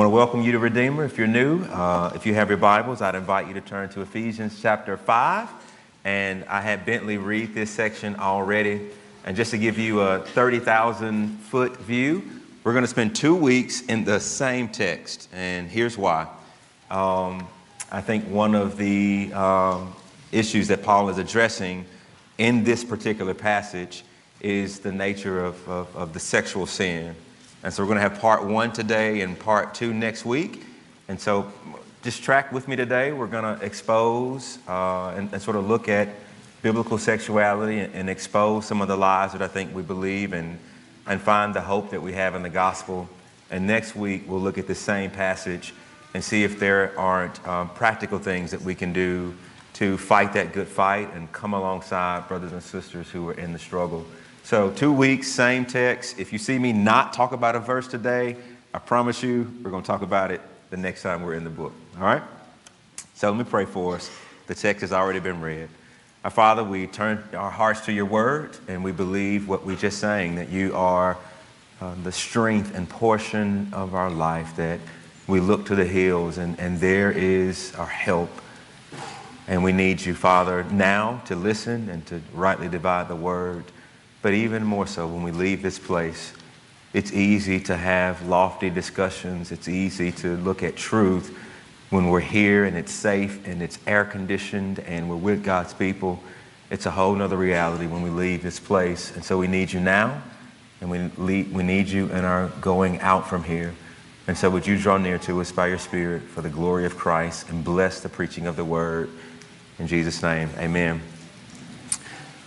want to welcome you to Redeemer. If you're new, uh, if you have your Bibles, I'd invite you to turn to Ephesians chapter 5. And I had Bentley read this section already. And just to give you a 30,000 foot view, we're going to spend two weeks in the same text. And here's why. Um, I think one of the um, issues that Paul is addressing in this particular passage is the nature of, of, of the sexual sin. And so we're going to have part one today and part two next week. And so just track with me today. We're going to expose uh, and, and, sort of look at biblical sexuality and, and, expose some of the lies that I think we believe and, and find the hope that we have in the gospel. And next week, we'll look at the same passage and see if there aren't um, practical things that we can do to fight that good fight and come alongside brothers and sisters who are in the struggle. So, two weeks, same text. If you see me not talk about a verse today, I promise you we're going to talk about it the next time we're in the book. All right? So, let me pray for us. The text has already been read. Our Father, we turn our hearts to your word and we believe what we just sang that you are uh, the strength and portion of our life, that we look to the hills and, and there is our help. And we need you, Father, now to listen and to rightly divide the word. But even more so, when we leave this place, it's easy to have lofty discussions. It's easy to look at truth when we're here and it's safe and it's air conditioned and we're with God's people. It's a whole nother reality when we leave this place. And so we need you now and we, we need you in our going out from here. And so would you draw near to us by your Spirit for the glory of Christ and bless the preaching of the word. In Jesus' name, amen.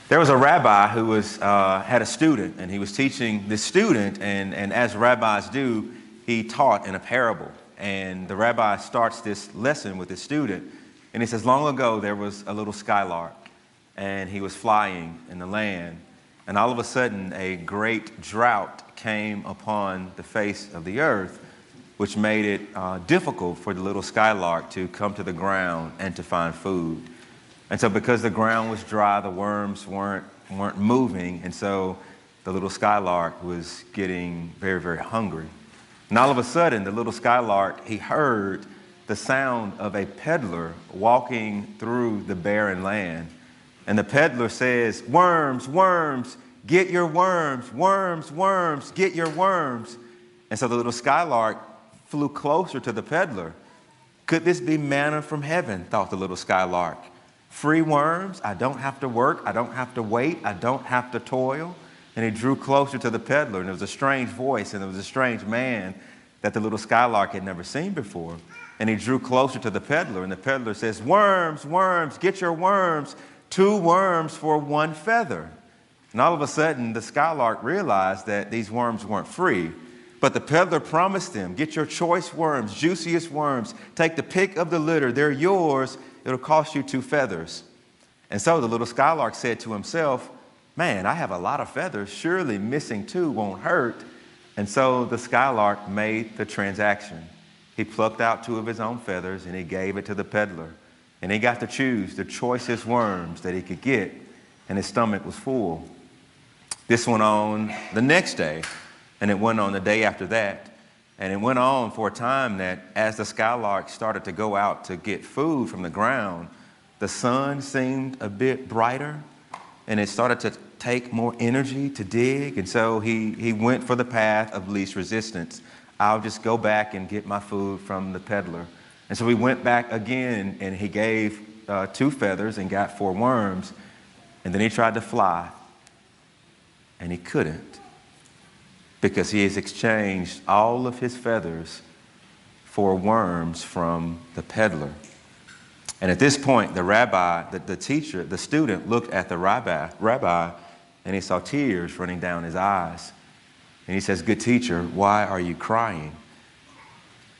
There was a rabbi who was, uh, had a student, and he was teaching this student, and, and as rabbis do, he taught in a parable. And the rabbi starts this lesson with his student, and he says, Long ago, there was a little skylark, and he was flying in the land, and all of a sudden, a great drought came upon the face of the earth, which made it uh, difficult for the little skylark to come to the ground and to find food. And so, because the ground was dry, the worms weren't, weren't moving. And so, the little skylark was getting very, very hungry. And all of a sudden, the little skylark, he heard the sound of a peddler walking through the barren land. And the peddler says, Worms, worms, get your worms, worms, worms, get your worms. And so the little skylark flew closer to the peddler. Could this be manna from heaven? thought the little skylark. Free worms. I don't have to work. I don't have to wait. I don't have to toil. And he drew closer to the peddler, and there was a strange voice, and there was a strange man that the little skylark had never seen before. And he drew closer to the peddler, and the peddler says, Worms, worms, get your worms, two worms for one feather. And all of a sudden, the skylark realized that these worms weren't free. But the peddler promised them, Get your choice worms, juiciest worms, take the pick of the litter, they're yours, It'll cost you two feathers. And so the little skylark said to himself, Man, I have a lot of feathers. Surely missing two won't hurt. And so the skylark made the transaction. He plucked out two of his own feathers and he gave it to the peddler. And he got to choose the choicest worms that he could get, and his stomach was full. This went on the next day, and it went on the day after that. And it went on for a time that as the skylark started to go out to get food from the ground, the sun seemed a bit brighter and it started to take more energy to dig. And so he, he went for the path of least resistance. I'll just go back and get my food from the peddler. And so he went back again and he gave uh, two feathers and got four worms. And then he tried to fly and he couldn't because he has exchanged all of his feathers for worms from the peddler. And at this point, the rabbi, the, the teacher, the student looked at the rabbi, rabbi and he saw tears running down his eyes. And he says, Good teacher, why are you crying?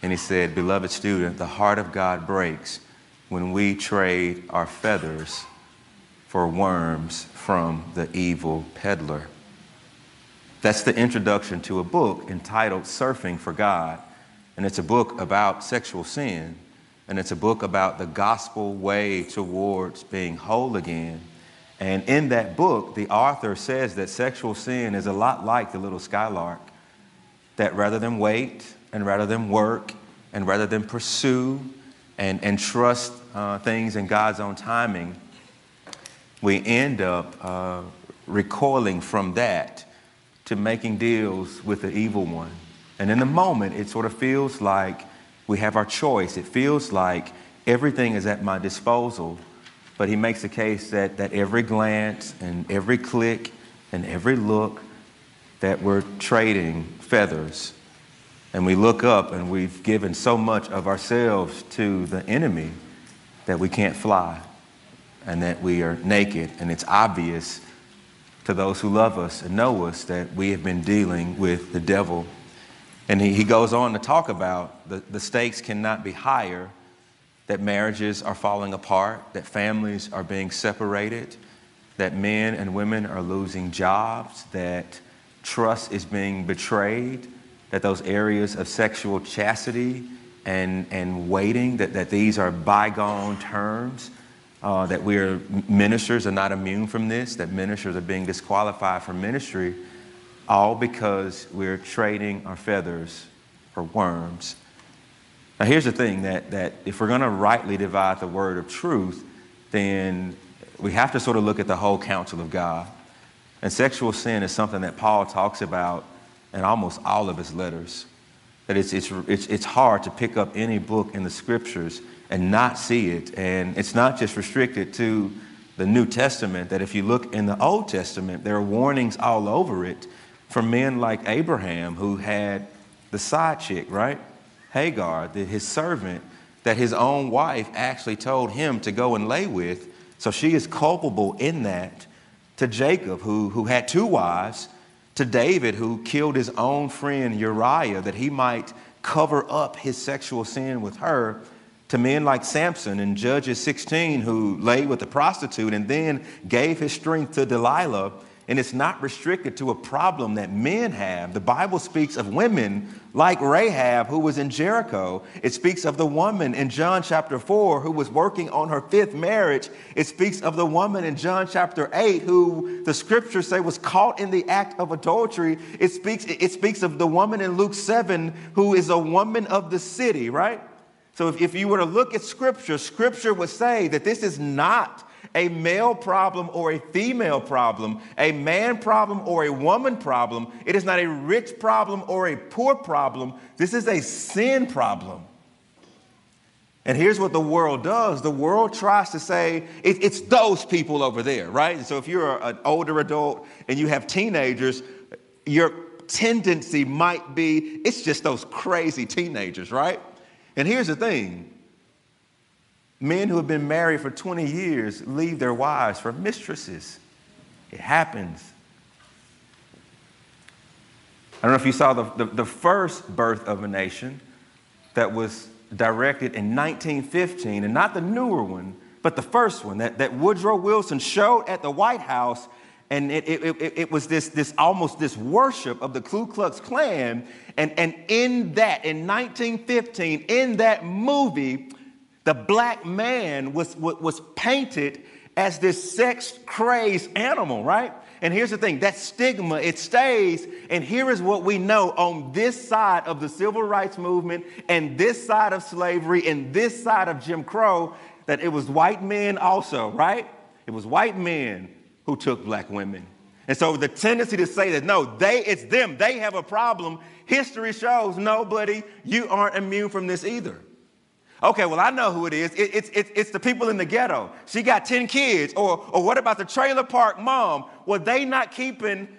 And he said, Beloved student, the heart of God breaks when we trade our feathers for worms from the evil peddler. That's the introduction to a book entitled Surfing for God. And it's a book about sexual sin. And it's a book about the gospel way towards being whole again. And in that book, the author says that sexual sin is a lot like the little skylark, that rather than wait and rather than work and rather than pursue and, and trust uh, things in God's own timing, we end up uh, recoiling from that to making deals with the evil one. And in the moment, it sort of feels like we have our choice. It feels like everything is at my disposal. But he makes the case that, that every glance and every click and every look that we're trading feathers. And we look up and we've given so much of ourselves to the enemy that we can't fly and that we are naked. And it's obvious to those who love us and know us that we have been dealing with the devil. And he, he goes on to talk about the, the stakes cannot be higher, that marriages are falling apart, that families are being separated, that men and women are losing jobs, that trust is being betrayed, that those areas of sexual chastity and, and waiting, that, that these are bygone terms, uh, that we're ministers are not immune from this, that ministers are being disqualified from ministry, all because we're trading our feathers for worms. Now, here's the thing that, that if we're going to rightly divide the word of truth, then we have to sort of look at the whole counsel of God. And sexual sin is something that Paul talks about in almost all of his letters. That it's, it's, it's, it's hard to pick up any book in the scriptures and not see it. And it's not just restricted to the New Testament, that if you look in the Old Testament, there are warnings all over it from men like Abraham, who had the side chick, right? Hagar, the, his servant, that his own wife actually told him to go and lay with. So she is culpable in that to Jacob, who, who had two wives, to David, who killed his own friend Uriah that he might cover up his sexual sin with her, to men like Samson in Judges 16, who lay with a prostitute and then gave his strength to Delilah and it's not restricted to a problem that men have. The Bible speaks of women like Rahab, who was in Jericho. It speaks of the woman in John chapter 4 who was working on her fifth marriage. It speaks of the woman in John chapter 8 who the scriptures say was caught in the act of adultery. It speaks, it speaks of the woman in Luke 7 who is a woman of the city, right? So if, if you were to look at scripture, scripture would say that this is not a male problem or a female problem, a man problem or a woman problem. It is not a rich problem or a poor problem. This is a sin problem. And here's what the world does the world tries to say it, it's those people over there, right? And so if you're an older adult and you have teenagers, your tendency might be it's just those crazy teenagers, right? And here's the thing Men who have been married for 20 years leave their wives for mistresses. It happens. I don't know if you saw the, the, the, first birth of a nation that was directed in 1915, and not the newer one, but the first one that, that Woodrow Wilson showed at the White House. And it, it, it, it was this, this almost this worship of the Ku Klux Klan. And, and in that, in 1915, in that movie, the black man was, was painted as this sex crazed animal, right? And here's the thing that stigma, it stays. And here is what we know on this side of the civil rights movement, and this side of slavery, and this side of Jim Crow that it was white men also, right? It was white men who took black women. And so the tendency to say that no, they, it's them, they have a problem, history shows, no, buddy, you aren't immune from this either. Okay, well, I know who it is. It, it's, it, it's the people in the ghetto. She got 10 kids. Or, or what about the trailer park mom? Well, they not keeping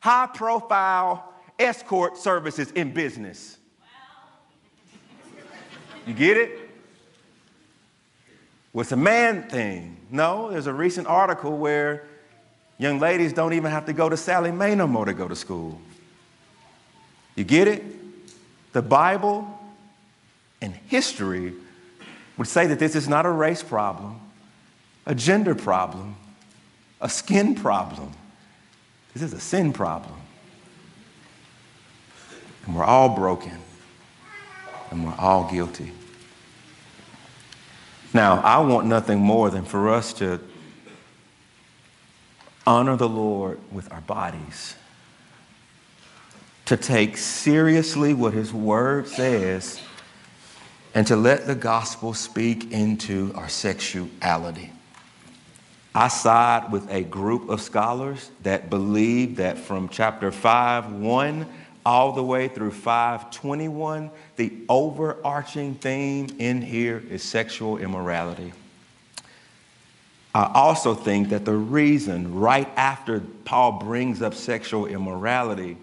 high profile escort services in business. You get it? Well, it's a man thing. No, there's a recent article where young ladies don't even have to go to Sallie Mae no more to go to school. You get it? The Bible and history would say that this is not a race problem, a gender problem, a skin problem. This is a sin problem. And we're all broken, and we're all guilty. Now, I want nothing more than for us to honor the Lord with our bodies, to take seriously what His Word says and to let the gospel speak into our sexuality. I side with a group of scholars that believe that from chapter 5 1 all the way through 521, the overarching theme in here is sexual immorality. I also think that the reason, right after Paul brings up sexual immorality,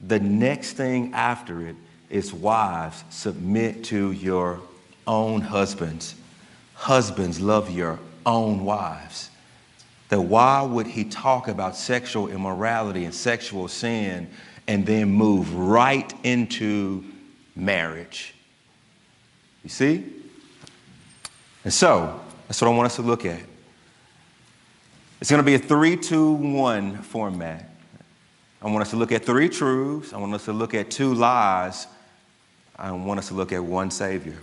the next thing after it is wives, submit to your own husbands. Husbands, love your own wives. That why would he talk about sexual immorality and sexual sin and then move right into marriage? You see? And so, that's what I want us to look at. It's going to be a three, two, one format. I want us to look at three truths. I want us to look at two lies. I want us to look at one Savior.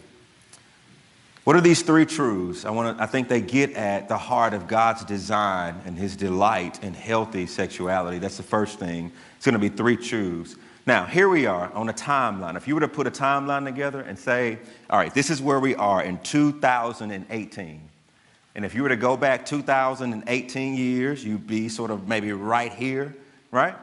What are these three truths? I, want to, I think they get at the heart of God's design and his delight in healthy sexuality. That's the first thing. It's going to be three truths. Now, here we are on a timeline. If you were to put a timeline together and say, all right, this is where we are in 2018. And if you were to go back 2018 years, you'd be sort of maybe right here, right?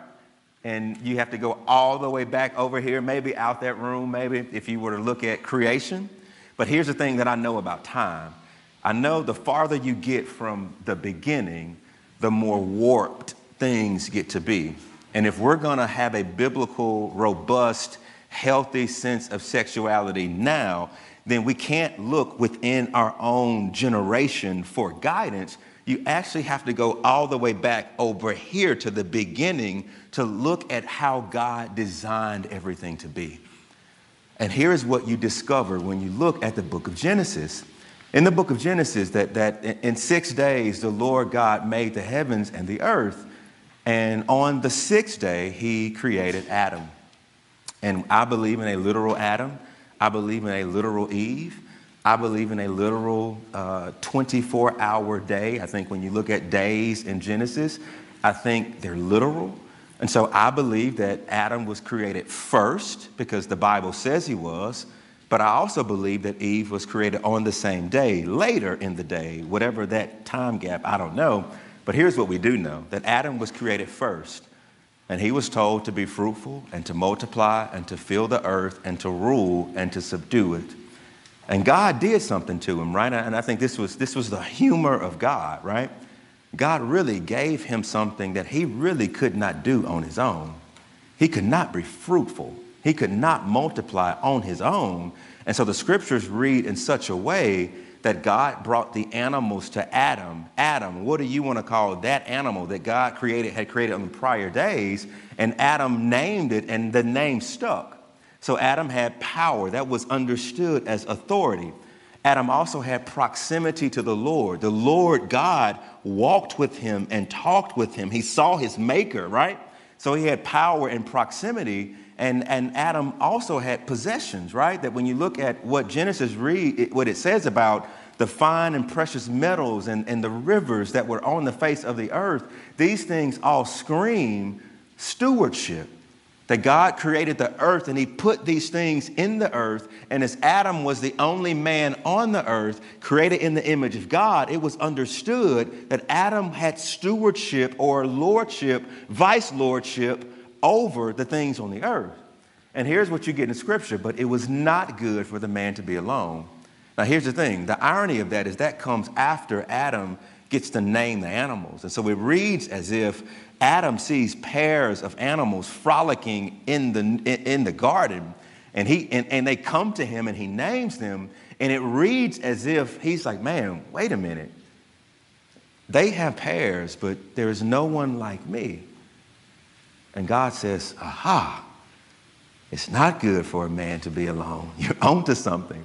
And you have to go all the way back over here, maybe out that room, maybe if you were to look at creation. But here's the thing that I know about time I know the farther you get from the beginning, the more warped things get to be. And if we're to have a biblical, robust, healthy sense of sexuality now, then we can't look within our own generation for guidance. You actually have to go all the way back over here to the beginning to look at how God designed everything to be. And here's what you discover when you look at the book of Genesis. In the book of Genesis, that, that in six days the Lord God made the heavens and the earth. And on the sixth day, he created Adam. And I believe in a literal Adam. I believe in a literal Eve. I believe in a literal 24 uh, hour day. I think when you look at days in Genesis, I think they're literal. And so I believe that Adam was created first because the Bible says he was. But I also believe that Eve was created on the same day, later in the day, whatever that time gap, I don't know. But here's what we do know that Adam was created first. And he was told to be fruitful and to multiply and to fill the earth and to rule and to subdue it. And God did something to him, right? And I think this was, this was the humor of God, right? God really gave him something that he really could not do on his own. He could not be fruitful, he could not multiply on his own. And so the scriptures read in such a way that God brought the animals to Adam. Adam, what do you want to call that animal that God created, had created on the prior days? And Adam named it, and the name stuck. So Adam had power that was understood as authority. Adam also had proximity to the Lord. The Lord God walked with him and talked with him. He saw his maker, right? So he had power and proximity. And, and Adam also had possessions, right? That when you look at what Genesis read, it, what it says about the fine and precious metals and, and the rivers that were on the face of the earth, these things all scream stewardship. That God created the earth and He put these things in the earth. And as Adam was the only man on the earth created in the image of God, it was understood that Adam had stewardship or lordship, vice lordship over the things on the earth. And here's what you get in scripture, but it was not good for the man to be alone. Now, here's the thing the irony of that is that comes after Adam gets to name the animals. And so it reads as if Adam sees pairs of animals frolicking in the, in the garden, and, he, and, and they come to him and he names them. And it reads as if he's like, man, wait a minute. They have pairs, but there is no one like me. And God says, aha, it's not good for a man to be alone. You're onto something.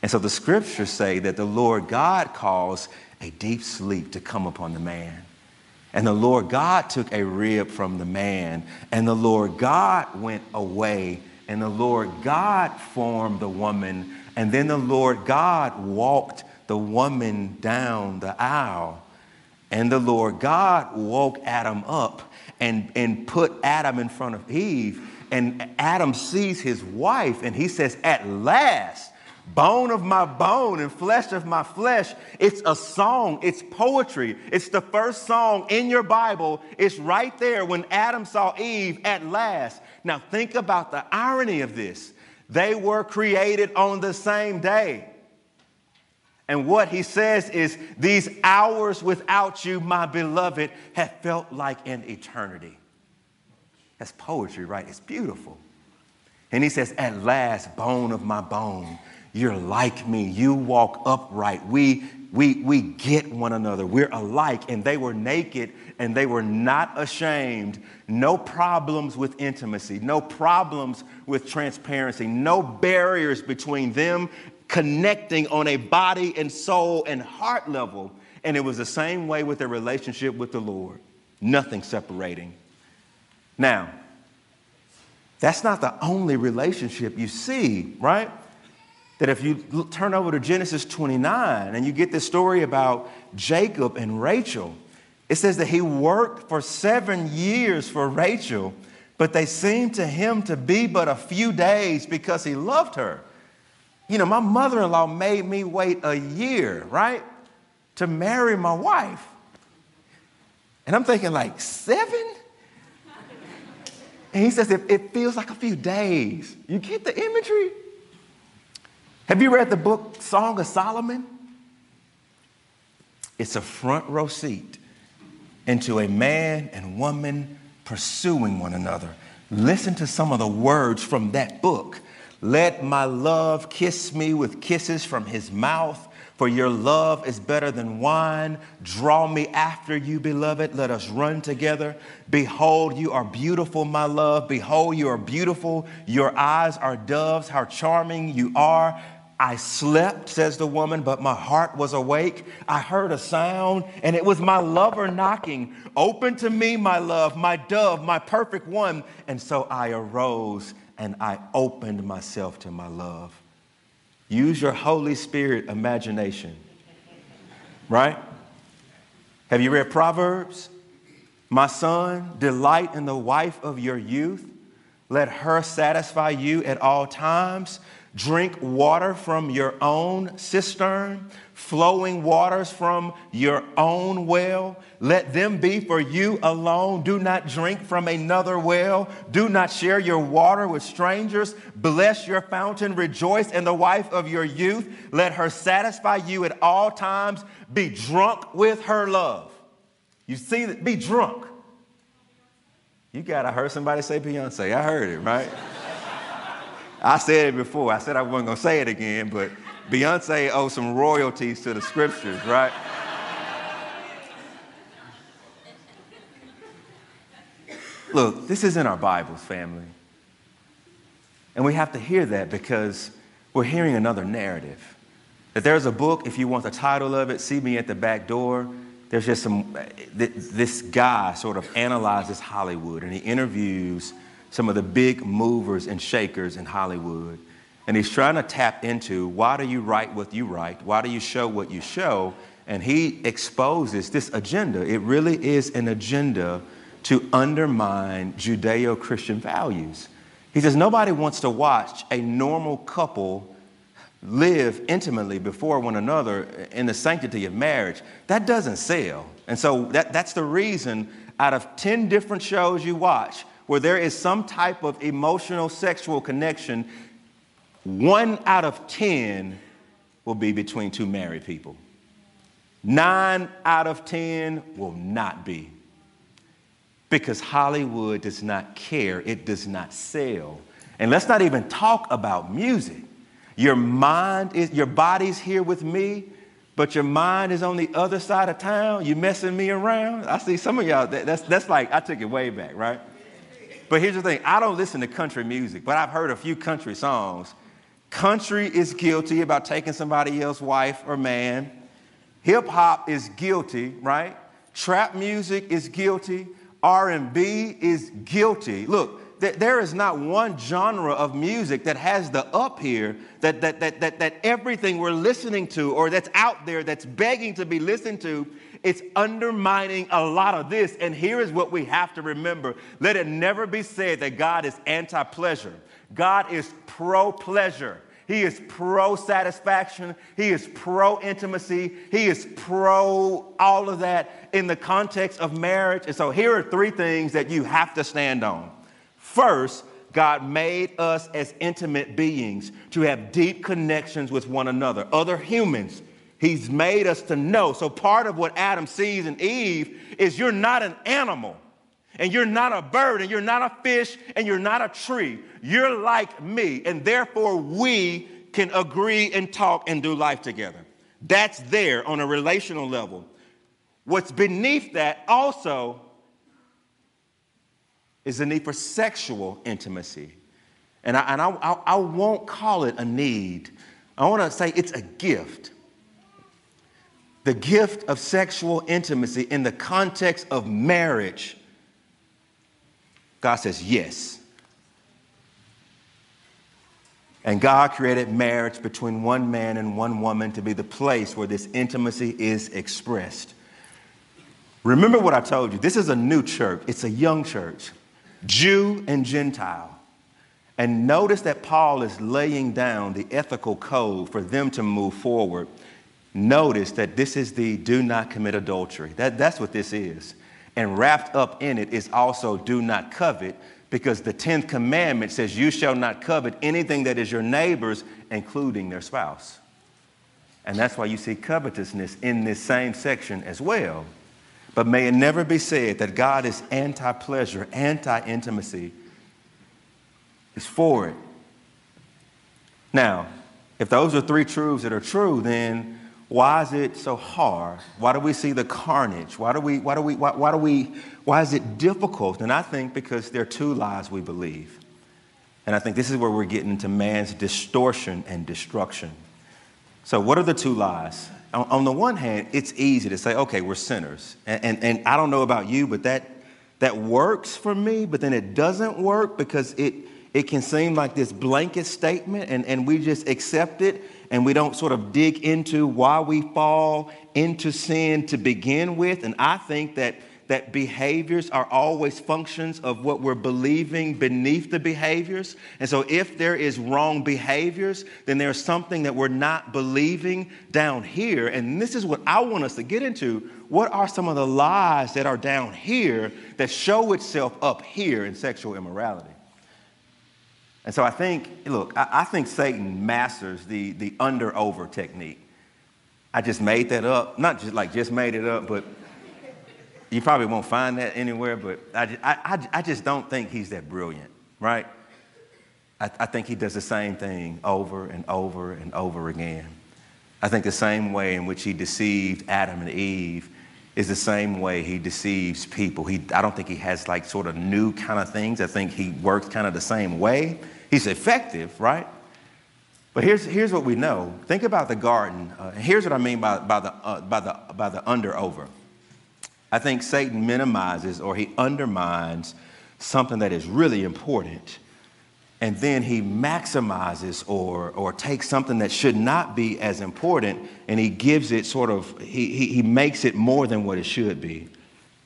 And so the scriptures say that the Lord God calls a deep sleep to come upon the man. And the Lord God took a rib from the man, and the Lord God went away, and the Lord God formed the woman, and then the Lord God walked the woman down the aisle. And the Lord God woke Adam up and, and put Adam in front of Eve. And Adam sees his wife and he says, At last, bone of my bone and flesh of my flesh. It's a song, it's poetry. It's the first song in your Bible. It's right there when Adam saw Eve at last. Now, think about the irony of this. They were created on the same day. And what he says is, These hours without you, my beloved, have felt like an eternity. That's poetry, right? It's beautiful. And he says, At last, bone of my bone, you're like me. You walk upright. We, we, we get one another. We're alike. And they were naked and they were not ashamed. No problems with intimacy, no problems with transparency, no barriers between them connecting on a body and soul and heart level. And it was the same way with their relationship with the Lord. Nothing separating. Now, that's not the only relationship you see, right? That if you turn over to Genesis 29 and you get this story about Jacob and Rachel, it says that he worked for seven years for Rachel, but they seemed to him to be but a few days because he loved her. You know, my mother in law made me wait a year, right, to marry my wife. And I'm thinking, like, seven? And he says, it, it feels like a few days. You get the imagery? Have you read the book Song of Solomon? It's a front row seat into a man and woman pursuing one another. Listen to some of the words from that book. Let my love kiss me with kisses from his mouth, for your love is better than wine. Draw me after you, beloved. Let us run together. Behold, you are beautiful, my love. Behold, you are beautiful. Your eyes are doves. How charming you are. I slept, says the woman, but my heart was awake. I heard a sound, and it was my lover knocking. Open to me, my love, my dove, my perfect one. And so I arose and I opened myself to my love. Use your Holy Spirit imagination, right? Have you read Proverbs? My son, delight in the wife of your youth. Let her satisfy you at all times. Drink water from your own cistern, flowing waters from your own well. Let them be for you alone. Do not drink from another well. Do not share your water with strangers. Bless your fountain. Rejoice in the wife of your youth. Let her satisfy you at all times. Be drunk with her love. You see, be drunk. You got, I heard somebody say Beyonce. I heard it, right? I said it before. I said I wasn't going to say it again, but Beyonce owes some royalties to the scriptures, right? Look, this is in our Bibles, family. And we have to hear that because we're hearing another narrative. That there's a book, if you want the title of it, See Me at the Back Door. There's just some, eh, this guy sort of analyzes Hollywood and he interviews some of the big movers and shakers in Hollywood. And he's trying to tap into why do you write what you write? Why do you show what you show? And he exposes this agenda. It really is an agenda to undermine Judeo Christian values. He says nobody wants to watch a normal couple live intimately before one another in the sanctity of marriage. That doesn't sell. And so that, that's the reason out of 10 different shows you watch, where there is some type of emotional sexual connection, one out of 10 will be between two married people. Nine out of 10 will not be. Because Hollywood does not care, it does not sell. And let's not even talk about music. Your mind is, your body's here with me, but your mind is on the other side of town. You're messing me around. I see some of y'all, that, that's, that's like, I took it way back, right? But here's the thing I don't listen to country music, but I've heard a few country songs. Country is guilty about taking somebody else's wife or man. Hip hop is guilty, right? Trap music is guilty. R&B is guilty. Look, there is not one genre of music that has the up here that, that, that, that, that everything we're listening to or that's out there that's begging to be listened to it's undermining a lot of this. And here is what we have to remember let it never be said that God is anti pleasure, God is pro pleasure. He is pro satisfaction. He is pro intimacy. He is pro all of that in the context of marriage. And so here are three things that you have to stand on. First, God made us as intimate beings to have deep connections with one another, other humans. He's made us to know. So, part of what Adam sees in Eve is you're not an animal, and you're not a bird, and you're not a fish, and you're not a tree. You're like me, and therefore we can agree and talk and do life together. That's there on a relational level. What's beneath that also is the need for sexual intimacy. And I, and I, I, I won't call it a need, I want to say it's a gift. The gift of sexual intimacy in the context of marriage. God says yes. And God created marriage between one man and one woman to be the place where this intimacy is expressed. Remember what I told you. This is a new church, it's a young church. Jew and Gentile. And notice that Paul is laying down the ethical code for them to move forward. Notice that this is the do not commit adultery. That, that's what this is. And wrapped up in it is also do not covet, because the 10th commandment says, You shall not covet anything that is your neighbor's, including their spouse. And that's why you see covetousness in this same section as well. But may it never be said that God is anti pleasure, anti intimacy. He's for it. Now, if those are three truths that are true, then why is it so hard? Why do we see the carnage? Why do we, why do we, why, why do we, why is it difficult? And I think because there are two lies we believe. And I think this is where we're getting into man's distortion and destruction. So, what are the two lies? On, on the one hand, it's easy to say, okay, we're sinners. And, and, and I don't know about you, but that, that works for me, but then it doesn't work because it, it can seem like this blanket statement and, and we just accept it and we don't sort of dig into why we fall into sin to begin with. And I think that that behaviors are always functions of what we're believing beneath the behaviors. And so if there is wrong behaviors, then there's something that we're not believing down here. And this is what I want us to get into. What are some of the lies that are down here that show itself up here in sexual immorality? And so I think, look, I, I think Satan masters the, the under over technique. I just made that up, not just like just made it up, but you probably won't find that anywhere, but I, I, I just don't think he's that brilliant, right? I, I think he does the same thing over and over and over again. I think the same way in which he deceived Adam and Eve is the same way he deceives people. He, I don't think he has like sort of new kind of things. I think he works kind of the same way. He's effective, right? But here's, here's what we know. Think about the garden. Uh, here's what I mean by, by, the, uh, by, the, by the under over. I think Satan minimizes or he undermines something that is really important. And then he maximizes or, or takes something that should not be as important and he gives it sort of, he, he, he makes it more than what it should be.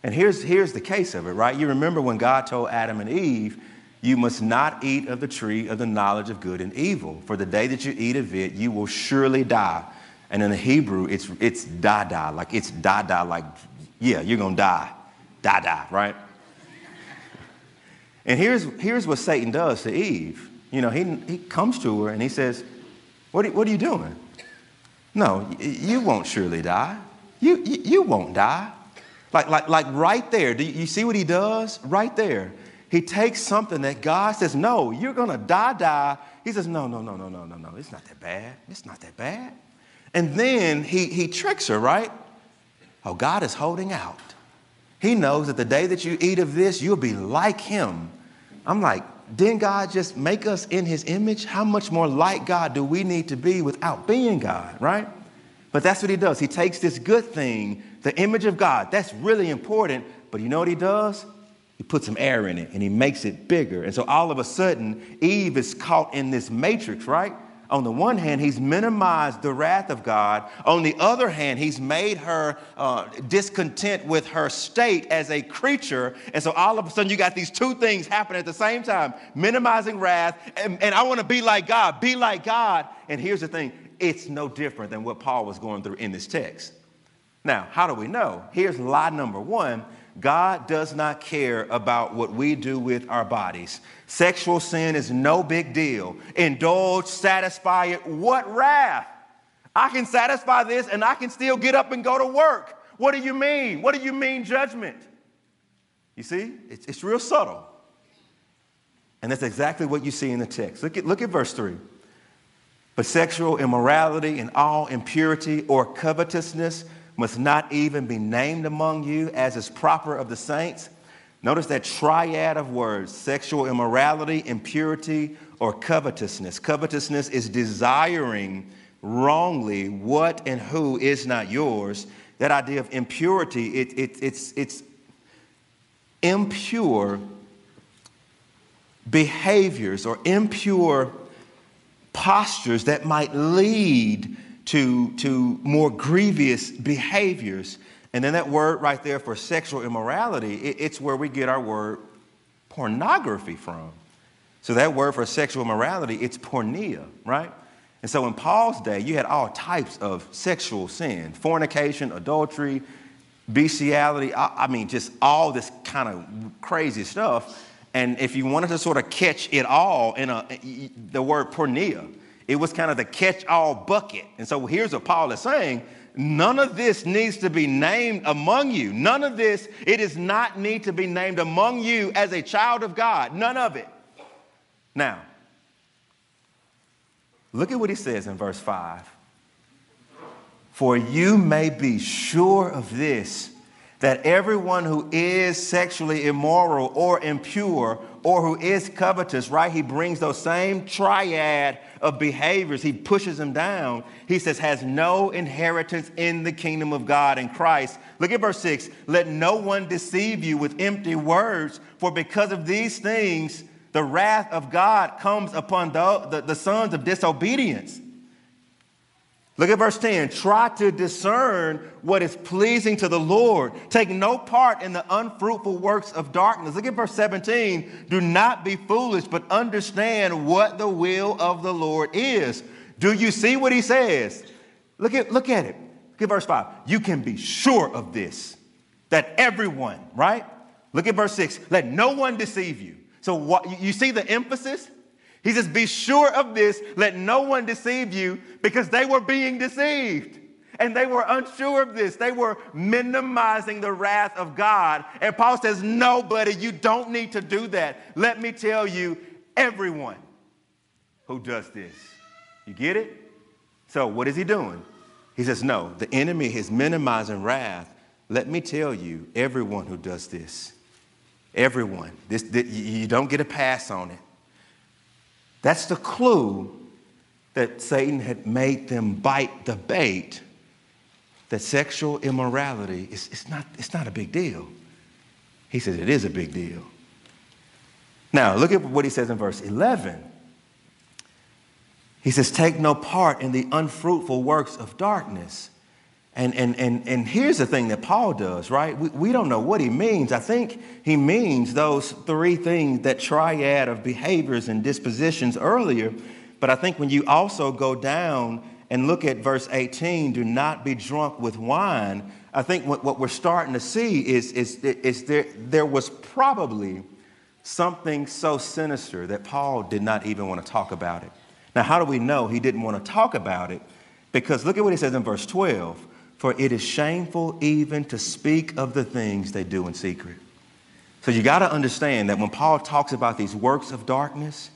And here's, here's the case of it, right? You remember when God told Adam and Eve, you must not eat of the tree of the knowledge of good and evil. For the day that you eat of it, you will surely die. And in the Hebrew, it's, it's da-da, like it's da-da, like yeah, you're going to die. Die, die, right? and here's, here's what Satan does to Eve. You know, he, he comes to her and he says, what are, what are you doing? No, you won't surely die. You, you, you won't die. Like, like, like right there, do you see what he does? Right there. He takes something that God says, no, you're going to die, die. He says, no, no, no, no, no, no, no. It's not that bad. It's not that bad. And then he, he tricks her, right? Oh, God is holding out. He knows that the day that you eat of this, you'll be like him. I'm like, didn't God just make us in his image? How much more like God do we need to be without being God, right? But that's what he does. He takes this good thing, the image of God, that's really important. But you know what he does? He puts some air in it and he makes it bigger. And so all of a sudden, Eve is caught in this matrix, right? On the one hand, he's minimized the wrath of God. On the other hand, he's made her uh, discontent with her state as a creature. And so all of a sudden, you got these two things happening at the same time minimizing wrath, and, and I want to be like God, be like God. And here's the thing it's no different than what Paul was going through in this text. Now, how do we know? Here's lie number one God does not care about what we do with our bodies. Sexual sin is no big deal. Indulge, satisfy it. What wrath? I can satisfy this and I can still get up and go to work. What do you mean? What do you mean, judgment? You see, it's, it's real subtle. And that's exactly what you see in the text. Look at, look at verse 3. But sexual immorality and all impurity or covetousness must not even be named among you as is proper of the saints. Notice that triad of words sexual immorality, impurity, or covetousness. Covetousness is desiring wrongly what and who is not yours. That idea of impurity, it, it, it's, it's impure behaviors or impure postures that might lead to, to more grievous behaviors. And then that word right there for sexual immorality, it, it's where we get our word pornography from. So that word for sexual immorality, it's porneia, right? And so in Paul's day, you had all types of sexual sin fornication, adultery, bestiality, I, I mean, just all this kind of crazy stuff. And if you wanted to sort of catch it all in a, the word porneia, it was kind of the catch all bucket. And so here's what Paul is saying none of this needs to be named among you. None of this, it does not need to be named among you as a child of God. None of it. Now, look at what he says in verse 5. For you may be sure of this that everyone who is sexually immoral or impure or who is covetous, right? He brings those same triad of behaviors, he pushes them down. He says, has no inheritance in the kingdom of God in Christ. Look at verse 6 Let no one deceive you with empty words, for because of these things, the wrath of God comes upon the, the, the sons of disobedience. Look at verse 10. Try to discern what is pleasing to the Lord. Take no part in the unfruitful works of darkness. Look at verse 17. Do not be foolish, but understand what the will of the Lord is. Do you see what he says? Look at, look at it. Look at verse 5. You can be sure of this, that everyone, right? Look at verse 6. Let no one deceive you. So what you see the emphasis? He says, Be sure of this, let no one deceive you, because they were being deceived. And they were unsure of this. They were minimizing the wrath of God. And Paul says, Nobody, you don't need to do that. Let me tell you, everyone who does this. You get it? So, what is he doing? He says, No, the enemy is minimizing wrath. Let me tell you, everyone who does this, everyone, this, this you don't get a pass on it. That's the clue that Satan had made them bite the bait that sexual immorality is it's not, it's not a big deal. He says it is a big deal. Now, look at what he says in verse 11. He says, Take no part in the unfruitful works of darkness. And, and, and, and here's the thing that Paul does, right? We, we don't know what he means. I think he means those three things, that triad of behaviors and dispositions earlier. But I think when you also go down and look at verse 18, do not be drunk with wine, I think what, what we're starting to see is, is, is there, there was probably something so sinister that Paul did not even want to talk about it. Now, how do we know he didn't want to talk about it? Because look at what he says in verse 12 for it is shameful even to speak of the things they do in secret. So you got to understand that when Paul talks about these works of darkness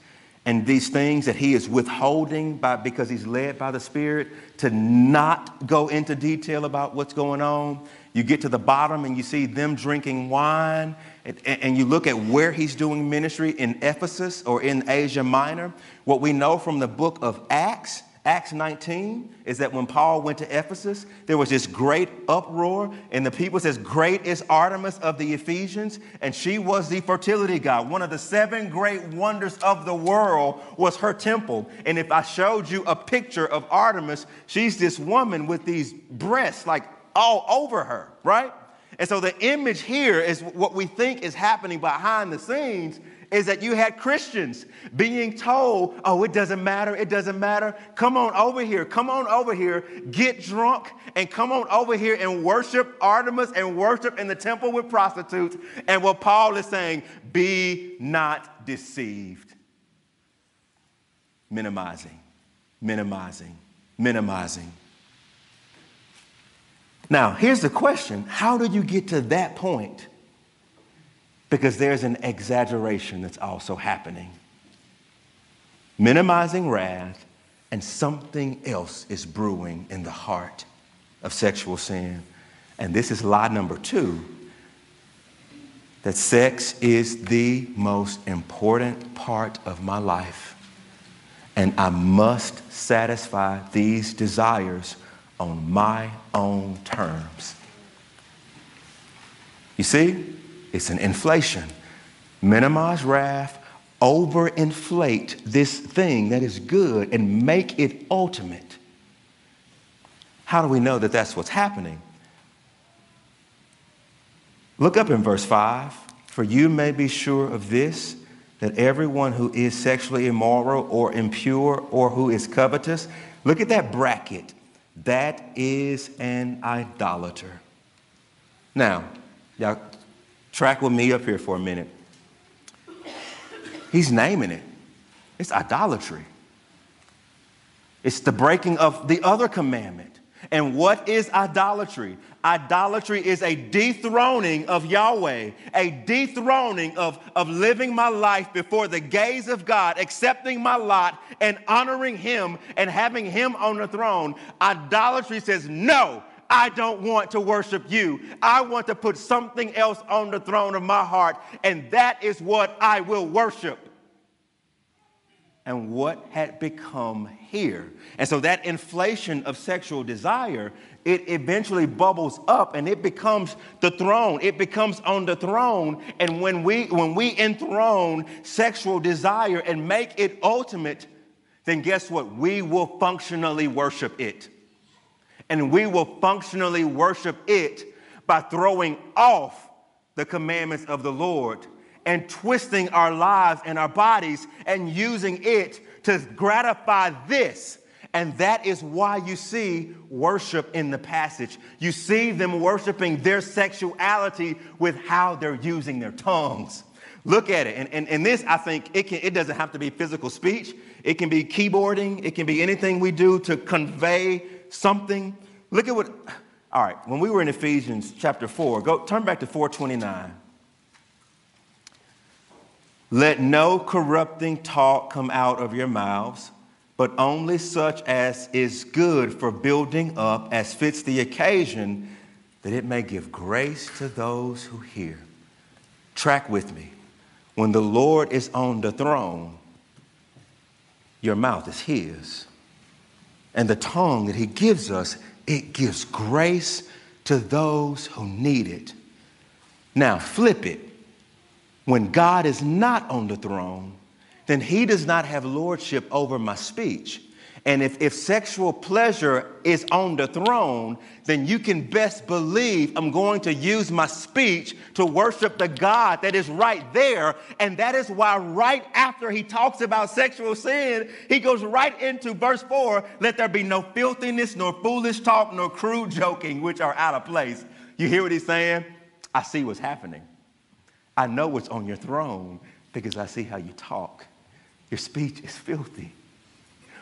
and these things that he is withholding by, because he's led by the Spirit to not go into detail about what's going on, you get to the bottom and you see them drinking wine, and, and, you look at where he's doing ministry in Ephesus or in Asia Minor. What we know from the book of Acts Acts 19 is that when Paul went to Ephesus, there was this great uproar, and the people says, Great is Artemis of the Ephesians, and she was the fertility god. One of the seven great wonders of the world was her temple. And if I showed you a picture of Artemis, she's this woman with these breasts like all over her, right? And so the image here is what we think is happening behind the scenes is that you had Christians being told, oh, it doesn't matter, it doesn't matter. Come on over here, come on over here, get drunk, and come on over here and worship Artemis and worship in the temple with prostitutes. And what Paul is saying, be not deceived. Minimizing, minimizing, minimizing. Now, here's the question How do you get to that point? Because there's an exaggeration that's also happening. Minimizing wrath, and something else is brewing in the heart of sexual sin. And this is lie number two that sex is the most important part of my life. And I must satisfy these desires on my own terms. You see, it's an inflation. Minimize wrath, overinflate this thing that is good, and make it ultimate. How do we know that that's what's happening? Look up in verse 5. For you may be sure of this, that everyone who is sexually immoral or impure or who is covetous, look at that bracket. That is an idolater. Now, y'all Track with me up here for a minute. He's naming it. It's idolatry. It's the breaking of the other commandment. And what is idolatry? Idolatry is a dethroning of Yahweh, a dethroning of, of living my life before the gaze of God, accepting my lot and honoring Him and having Him on the throne. Idolatry says, no, I don't want to worship you. I want to put something else on the throne of my heart, and that is what I will worship. And what had become here. And so that inflation of sexual desire, it eventually bubbles up and it becomes the throne. It becomes on the throne. And when we when we enthrone sexual desire and make it ultimate, then guess what? We will functionally worship it and we will functionally worship it by throwing off the commandments of the Lord and twisting our lives and our bodies and using it to gratify this. And that is why you see worship in the passage. You see them worshiping their sexuality with how they're using their tongues. Look at it. And, and, and this, I think, it, can, it doesn't have to be physical speech. It can be keyboarding. It can be anything we do to convey something. Look at what, all right, when we were in Ephesians chapter 4, go turn back to 429. Let no corrupting talk come out of your mouths, but only such as is good for building up as fits the occasion, that it may give grace to those who hear. Track with me. When the Lord is on the throne, your mouth is His. And the tongue that He gives us, it gives grace to those who need it. Now, flip it. When God is not on the throne, then He does not have lordship over my speech. And if, if sexual pleasure is on the throne, then you can best believe I'm going to use my speech to worship the God that is right there. And that is why, right after he talks about sexual sin, he goes right into verse 4 let there be no filthiness, nor foolish talk, nor crude joking, which are out of place. You hear what he's saying? I see what's happening. I know what's on your throne because I see how you talk. Your speech is filthy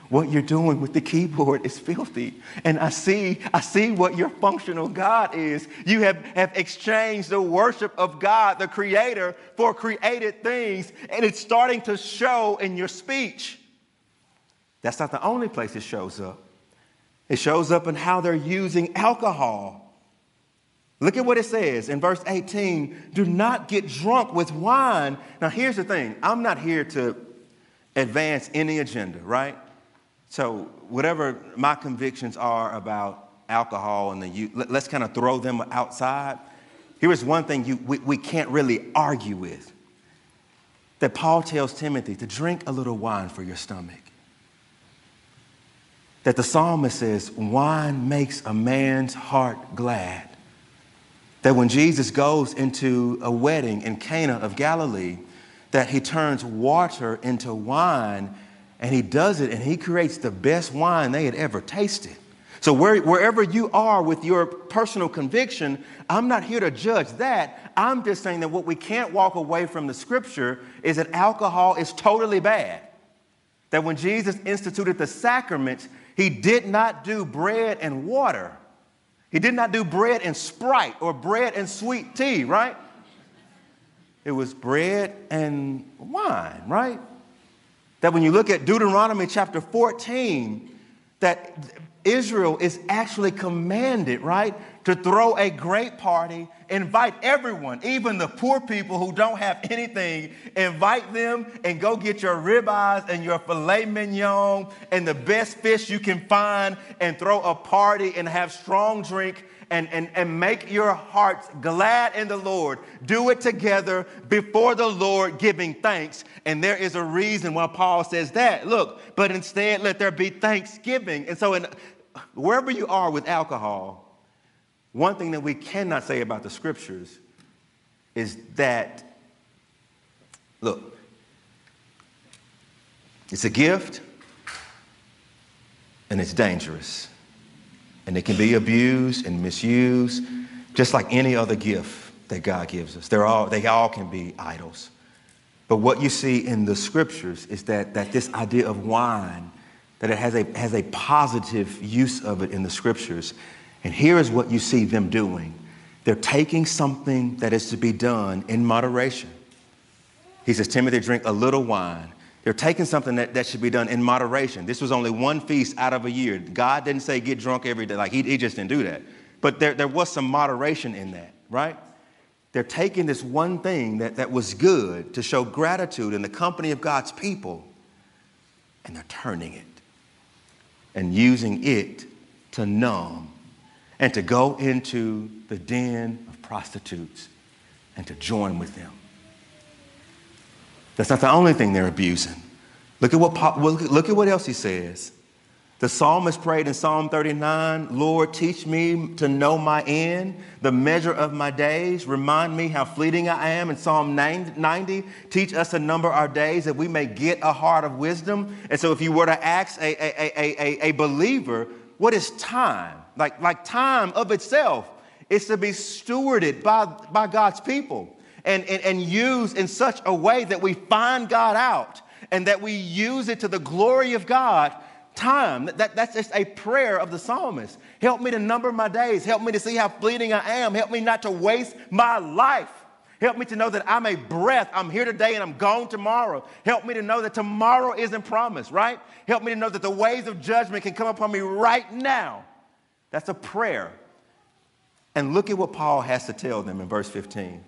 what you're doing with the keyboard is filthy. And I see, I see what your functional God is. You have, have exchanged the worship of God, the creator, for created things, and it's starting to show in your speech. That's not the only place it shows up. It shows up in how they're using alcohol. Look at what it says in verse 18 do not get drunk with wine. Now, here's the thing I'm not here to advance any agenda, right? So, whatever my convictions are about alcohol and the youth, let, us kind of throw them outside. Here is one thing you, we, we can't really argue with that Paul tells Timothy to drink a little wine for your stomach. That the psalmist says, wine makes a man's heart glad. That when Jesus goes into a wedding in Cana of Galilee, that he turns water into wine and he does it and he creates the best wine they had ever tasted. So, where, wherever you are with your personal conviction, I'm not here to judge that. I'm just saying that what we can't walk away from the scripture is that alcohol is totally bad. That when Jesus instituted the sacraments, he did not do bread and water. He did not do bread and Sprite or bread and sweet tea, right? It was bread and wine, right? That when you look at Deuteronomy chapter 14, that Israel is actually commanded, right, to throw a great party, invite everyone, even the poor people who don't have anything, invite them and go get your ribeyes and your filet mignon and the best fish you can find and throw a party and have strong drink and, and, and make your hearts glad in the Lord. Do it together before the Lord, giving thanks. And there is a reason why Paul says that. Look, but instead let there be thanksgiving. And so, in, wherever you are with alcohol, one thing that we cannot say about the scriptures is that, look, it's a gift and it's dangerous and it can be abused and misused, just like any other gift that God gives us. They're all, they all can be idols. But what you see in the scriptures is that, that this idea of wine, that it has a, has a positive use of it in the scriptures. And here is what you see them doing they're taking something that is to be done in moderation. He says, Timothy, drink a little wine they're taking something that, that should be done in moderation. This was only one feast out of a year. God didn't say get drunk every day. Like, he, he just didn't do that. But there, there was some moderation in that, right? They're taking this one thing that, that was good to show gratitude in the company of God's people, and they're turning it and using it to numb and to go into the den of prostitutes and to join with them. That's not the only thing they're abusing. Look at what, look at what else he says. The psalmist prayed in Psalm 39 Lord, teach me to know my end, the measure of my days. Remind me how fleeting I am. In Psalm 90, teach us to number our days that we may get a heart of wisdom. And so, if you were to ask a, a, a, a, believer, what is time? Like, like time of itself is to be stewarded by, by God's people and, and, and in such a way that we find God out and that we use it to the glory of God time. That, that's just a prayer of the psalmist. Help me to number my days. Help me to see how fleeting I am. Help me not to waste my life. Help me to know that I'm a breath. I'm here today and I'm gone tomorrow. Help me to know that tomorrow isn't promised, right? Help me to know that the ways of judgment can come upon me right now. That's a prayer. And look at what Paul has to tell them in verse 15.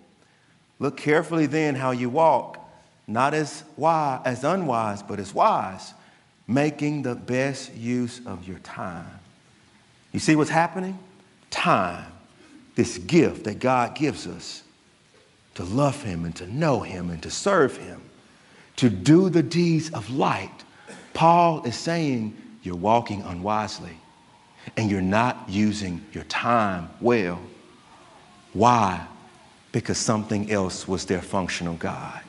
Look carefully then how you walk, not as wise, as unwise, but as wise, making the best use of your time. You see what's happening? Time, this gift that God gives us to love Him and to know Him and to serve Him, to do the deeds of light. Paul is saying you're walking unwisely and you're not using your time well. Why? Because something else was their functional God.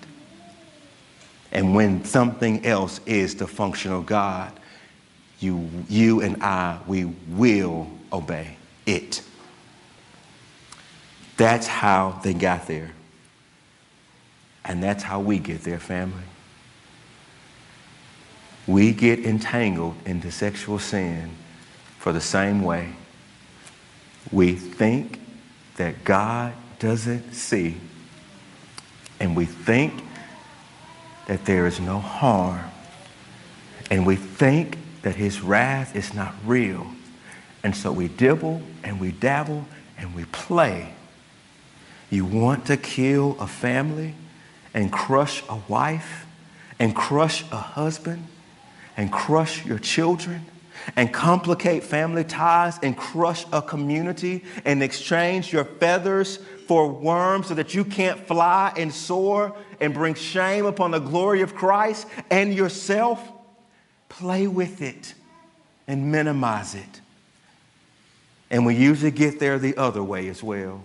And when something else is the functional God, you, you and I, we will obey it. That's how they got there. And that's how we get there, family. We get entangled into sexual sin for the same way. We think that God doesn't see. And we think that there is no harm. And we think that his wrath is not real. And so we dibble and we dabble and we play. You want to kill a family and crush a wife and crush a husband and crush your children and complicate family ties and crush a community and exchange your feathers for worms so that you can't fly and soar and bring shame upon the glory of Christ and yourself, play with it and minimize it. And we usually get there the other way as well.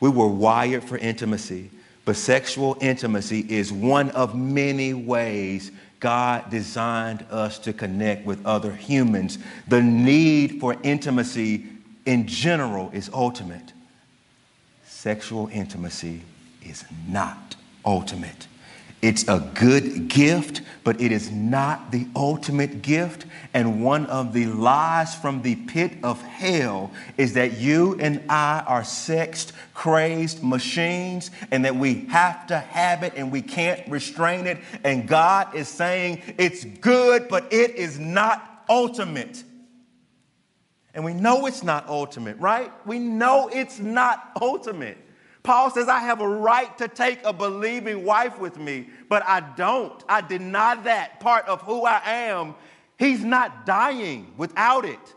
We were wired for intimacy, but sexual intimacy is one of many ways God designed us to connect with other humans. The need for intimacy in general is ultimate. Sexual intimacy is not ultimate. It's a good gift, but it is not the ultimate gift. And one of the lies from the pit of hell is that you and I are sexed, crazed machines and that we have to have it and we can't restrain it. And God is saying it's good, but it is not ultimate. And we know it's not ultimate, right? We know it's not ultimate. Paul says, I have a right to take a believing wife with me, but I don't. I deny that part of who I am. He's not dying without it.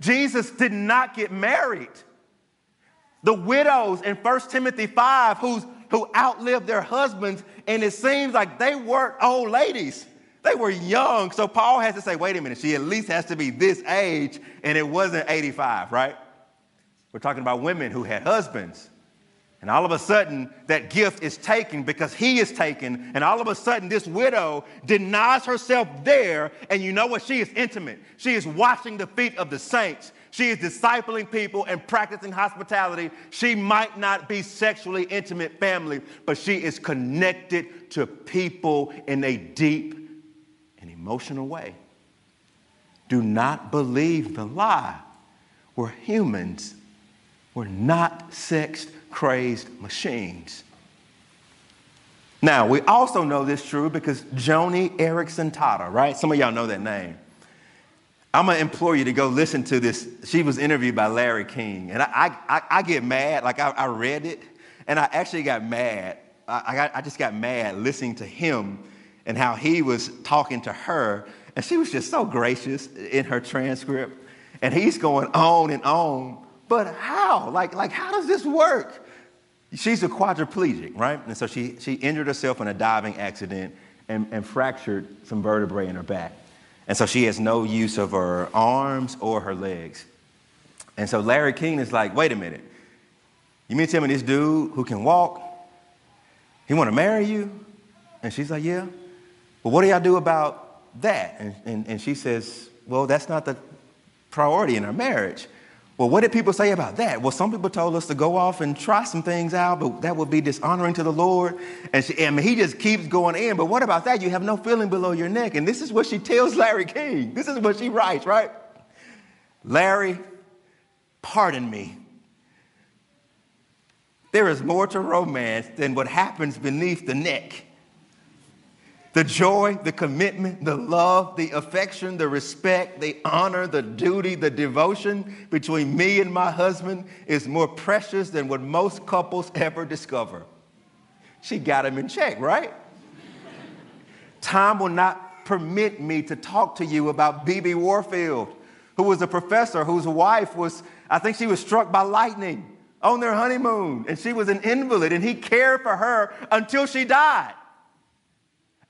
Jesus did not get married. The widows in 1 Timothy 5 who's, who outlived their husbands, and it seems like they weren't old ladies. They were young. So Paul has to say, wait a minute, she at least has to be this age, and it wasn't 85, right? We're talking about women who had husbands. And all of a sudden, that gift is taken because he is taken. And all of a sudden, this widow denies herself there. And you know what? She is intimate. She is washing the feet of the saints. She is discipling people and practicing hospitality. She might not be sexually intimate family, but she is connected to people in a deep and emotional way. Do not believe the lie. We're humans we're not sex crazed machines. Now, we also know this true because Joni Eareckson Tada, right? Some of y'all know that name. I'm gonna implore you to go listen to this. She was interviewed by Larry King, and I, I, I get mad. Like I, I, read it, and I actually got mad. I, I, got, I just got mad listening to him and how he was talking to her, and she was just so gracious in her transcript, and he's going on and on but how? Like, like how does this work? She's a quadriplegic, right? And so she, she injured herself in a diving accident and, and fractured some vertebrae in her back. And so she has no use of her arms or her legs. And so Larry King is like, wait a minute. You mean to tell me this dude who can walk, he want to marry you? And she's like, yeah. Well, what do y'all do about that? And, and, and she says, well, that's not the priority in our marriage. Well, what did people say about that? Well, some people told us to go off and try some things out, but that would be dishonoring to the Lord. And, she, he just keeps going in. But what about that? You have no feeling below your neck. And this is what she tells Larry King. This is what she writes, right? Larry, pardon me. There is more to romance than what happens beneath the neck. The joy, the commitment, the love, the affection, the respect, the honor, the duty, the devotion between me and my husband is more precious than what most couples ever discover. She got him in check, right? Time will not permit me to talk to you about B.B. Warfield, who was a professor whose wife was, I think she was struck by lightning on their honeymoon, and she was an invalid, and he cared for her until she died.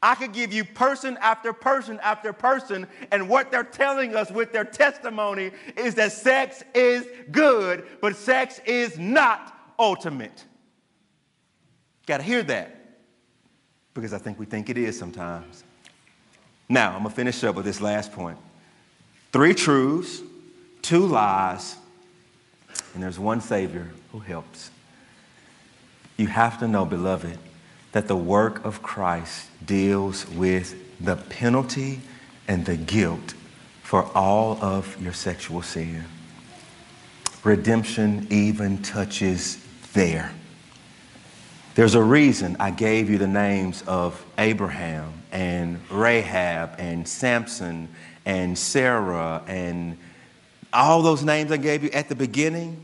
I could give you person after person after person, and what they're telling us with their testimony is that sex is good, but sex is not ultimate. Got to hear that because I think we think it is sometimes. Now, I'm going to finish up with this last point three truths, two lies, and there's one Savior who helps. You have to know, beloved that the work of Christ deals with the penalty and the guilt for all of your sexual sin. Redemption even touches there. There's a reason I gave you the names of Abraham and Rahab and Samson and Sarah and all those names I gave you at the beginning.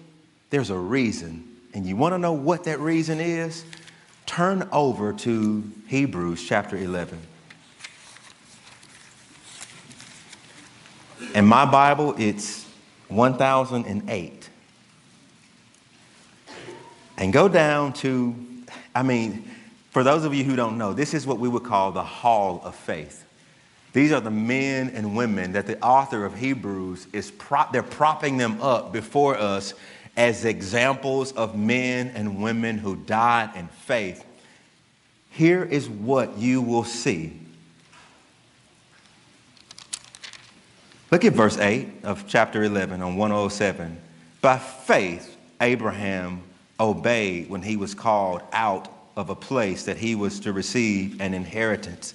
There's a reason. And you want to know what that reason is? Turn over to Hebrews chapter 11. In my Bible, it's 1008. And go down to, I mean, for those of you who don't know, this is what we would call the hall of faith. These are the men and women that the author of Hebrews is prop, they're propping them up before us as examples of men and women who died in faith. Here is what you will see. Look at verse 8 of chapter 11 on 107. By faith, Abraham obeyed when he was called out of a place that he was to receive an inheritance.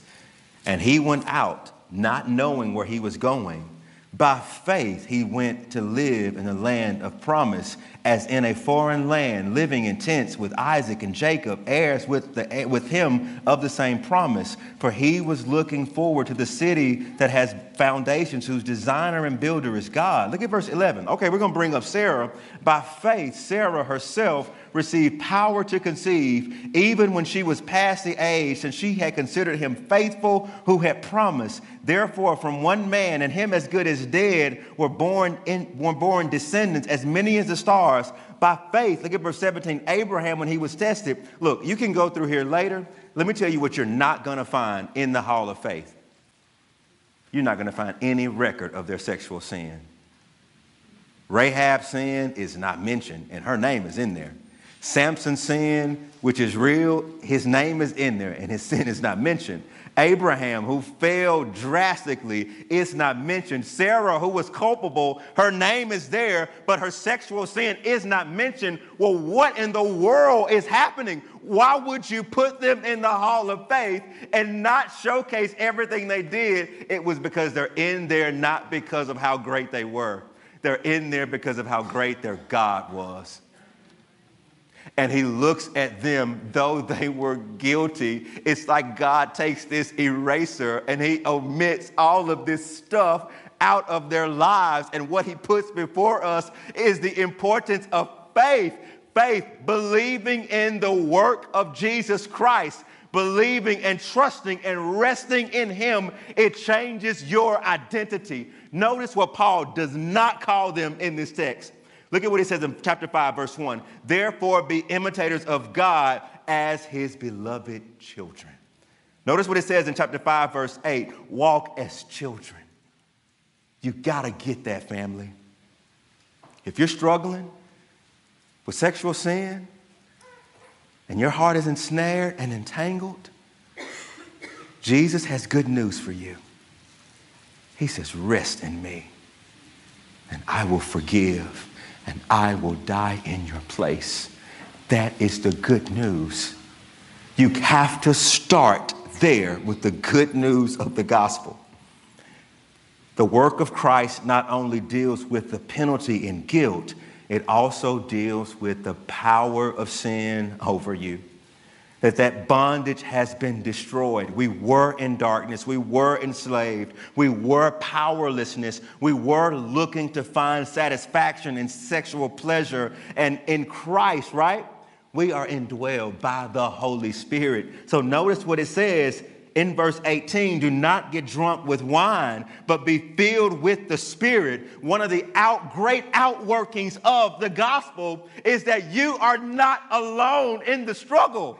And he went out, not knowing where he was going. By faith, he went to live in the land of promise, as in a foreign land, living in tents with Isaac and Jacob, heirs with, the, with him of the same promise. For he was looking forward to the city that has foundations, whose designer and builder is God. Look at verse 11. Okay, we're going to bring up Sarah. By faith, Sarah herself received power to conceive, even when she was past the age, since she had considered him faithful who had promised. Therefore, from one man, and him as good as dead, were born, in, were born descendants, as many as the stars. By faith, look at verse 17, Abraham, when he was tested. Look, you can go through here later. Let me tell you what you're not going to find in the hall of faith. You're not going to find any record of their sexual sin. Rahab's sin is not mentioned, and her name is in there. Samson's sin, which is real, his name is in there and his sin is not mentioned. Abraham, who failed drastically, is not mentioned. Sarah, who was culpable, her name is there, but her sexual sin is not mentioned. Well, what in the world is happening? Why would you put them in the hall of faith and not showcase everything they did? It was because they're in there not because of how great they were, they're in there because of how great their God was and he looks at them though they were guilty. It's like God takes this eraser and he omits all of this stuff out of their lives. And what he puts before us is the importance of faith. Faith, believing in the work of Jesus Christ, believing and trusting and resting in him, it changes your identity. Notice what Paul does not call them in this text. Look at what he says in chapter 5, verse 1. Therefore, be imitators of God as his beloved children. Notice what it says in chapter 5, verse 8 walk as children. You got to get that, family. If you're struggling with sexual sin and your heart is ensnared and entangled, Jesus has good news for you. He says, Rest in me, and I will forgive and I will die in your place. That is the good news. You have to start there with the good news of the gospel. The work of Christ not only deals with the penalty and guilt, it also deals with the power of sin over you that that bondage has been destroyed. We were in darkness. We were enslaved. We were powerlessness. We were looking to find satisfaction in sexual pleasure. And in Christ, right? We are indwelled by the Holy Spirit. So notice what it says in verse 18 do not get drunk with wine, but be filled with the Spirit. One of the out, great outworkings of the gospel is that you are not alone in the struggle.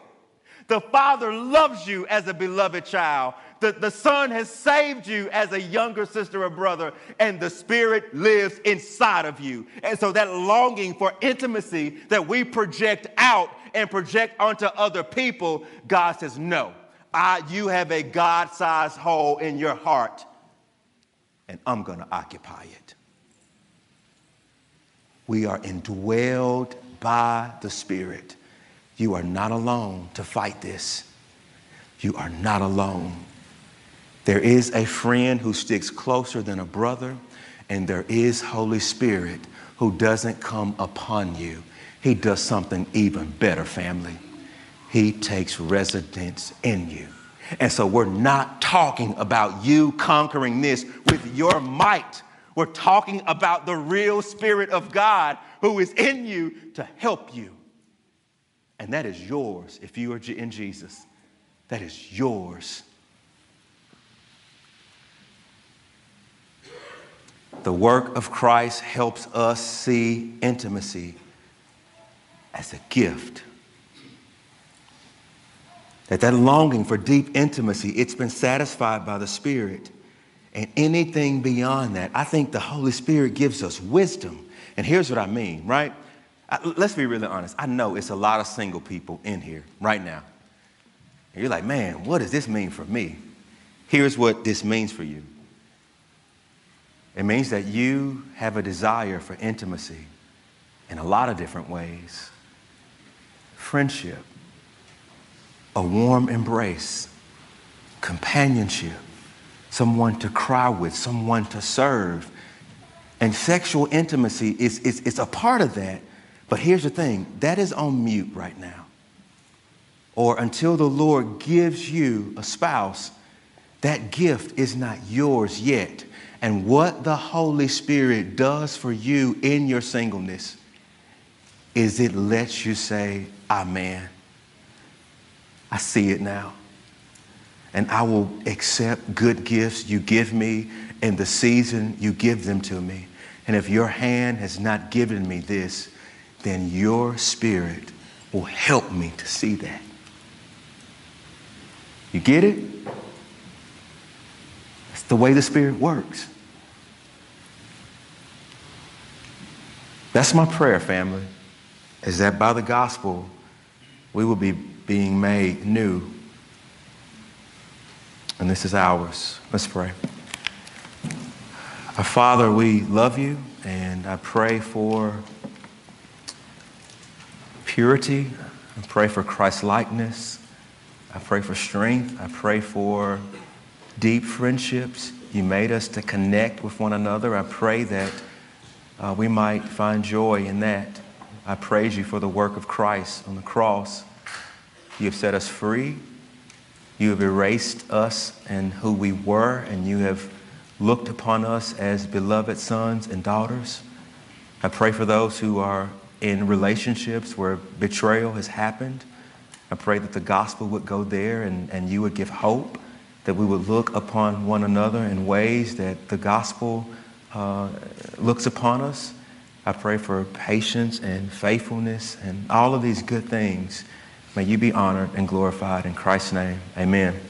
The Father loves you as a beloved child. The, the Son has saved you as a younger sister or brother, and the Spirit lives inside of you. And so that longing for intimacy that we project out and project onto other people, God says, No, I, you have a God sized hole in your heart, and I'm going to occupy it. We are indwelled by the Spirit. You are not alone to fight this. You are not alone. There is a friend who sticks closer than a brother, and there is Holy Spirit who doesn't come upon you. He does something even better, family. He takes residence in you. And so we're not talking about you conquering this with your might. We're talking about the real Spirit of God who is in you to help you And that is yours if you are in Jesus. That is yours. The work of Christ helps us see intimacy as a gift. That that longing for deep intimacy, it's been satisfied by the Spirit. And anything beyond that, I think the Holy Spirit gives us wisdom. And here's what I mean, right? Let's be really honest. I know it's a lot of single people in here right now. And you're like, man, what does this mean for me? Here's what this means for you it means that you have a desire for intimacy in a lot of different ways friendship, a warm embrace, companionship, someone to cry with, someone to serve. And sexual intimacy is, is, is a part of that. But here's the thing that is on mute right now. Or until the Lord gives you a spouse, that gift is not yours yet. And what the Holy Spirit does for you in your singleness is it lets you say, Amen. I see it now. And I will accept good gifts you give me in the season you give them to me. And if your hand has not given me this, then your spirit will help me to see that. You get it? That's the way the Spirit works. That's my prayer, family, is that by the gospel, we will be being made new. And this is ours. Let's pray. Our Father, we love you, and I pray for purity. I pray for Christ likeness. I pray for strength. I pray for deep friendships. You made us to connect with one another. I pray that uh, we might find joy in that. I praise you for the work of Christ on the cross. You have set us free. You have erased us and who we were, and you have looked upon us as beloved sons and daughters. I pray for those who are in relationships where betrayal has happened. I pray that the gospel would go there and, and you would give hope, that we would look upon one another in ways that the gospel uh, looks upon us. I pray for patience and faithfulness and all of these good things. May you be honored and glorified in Christ's name. Amen.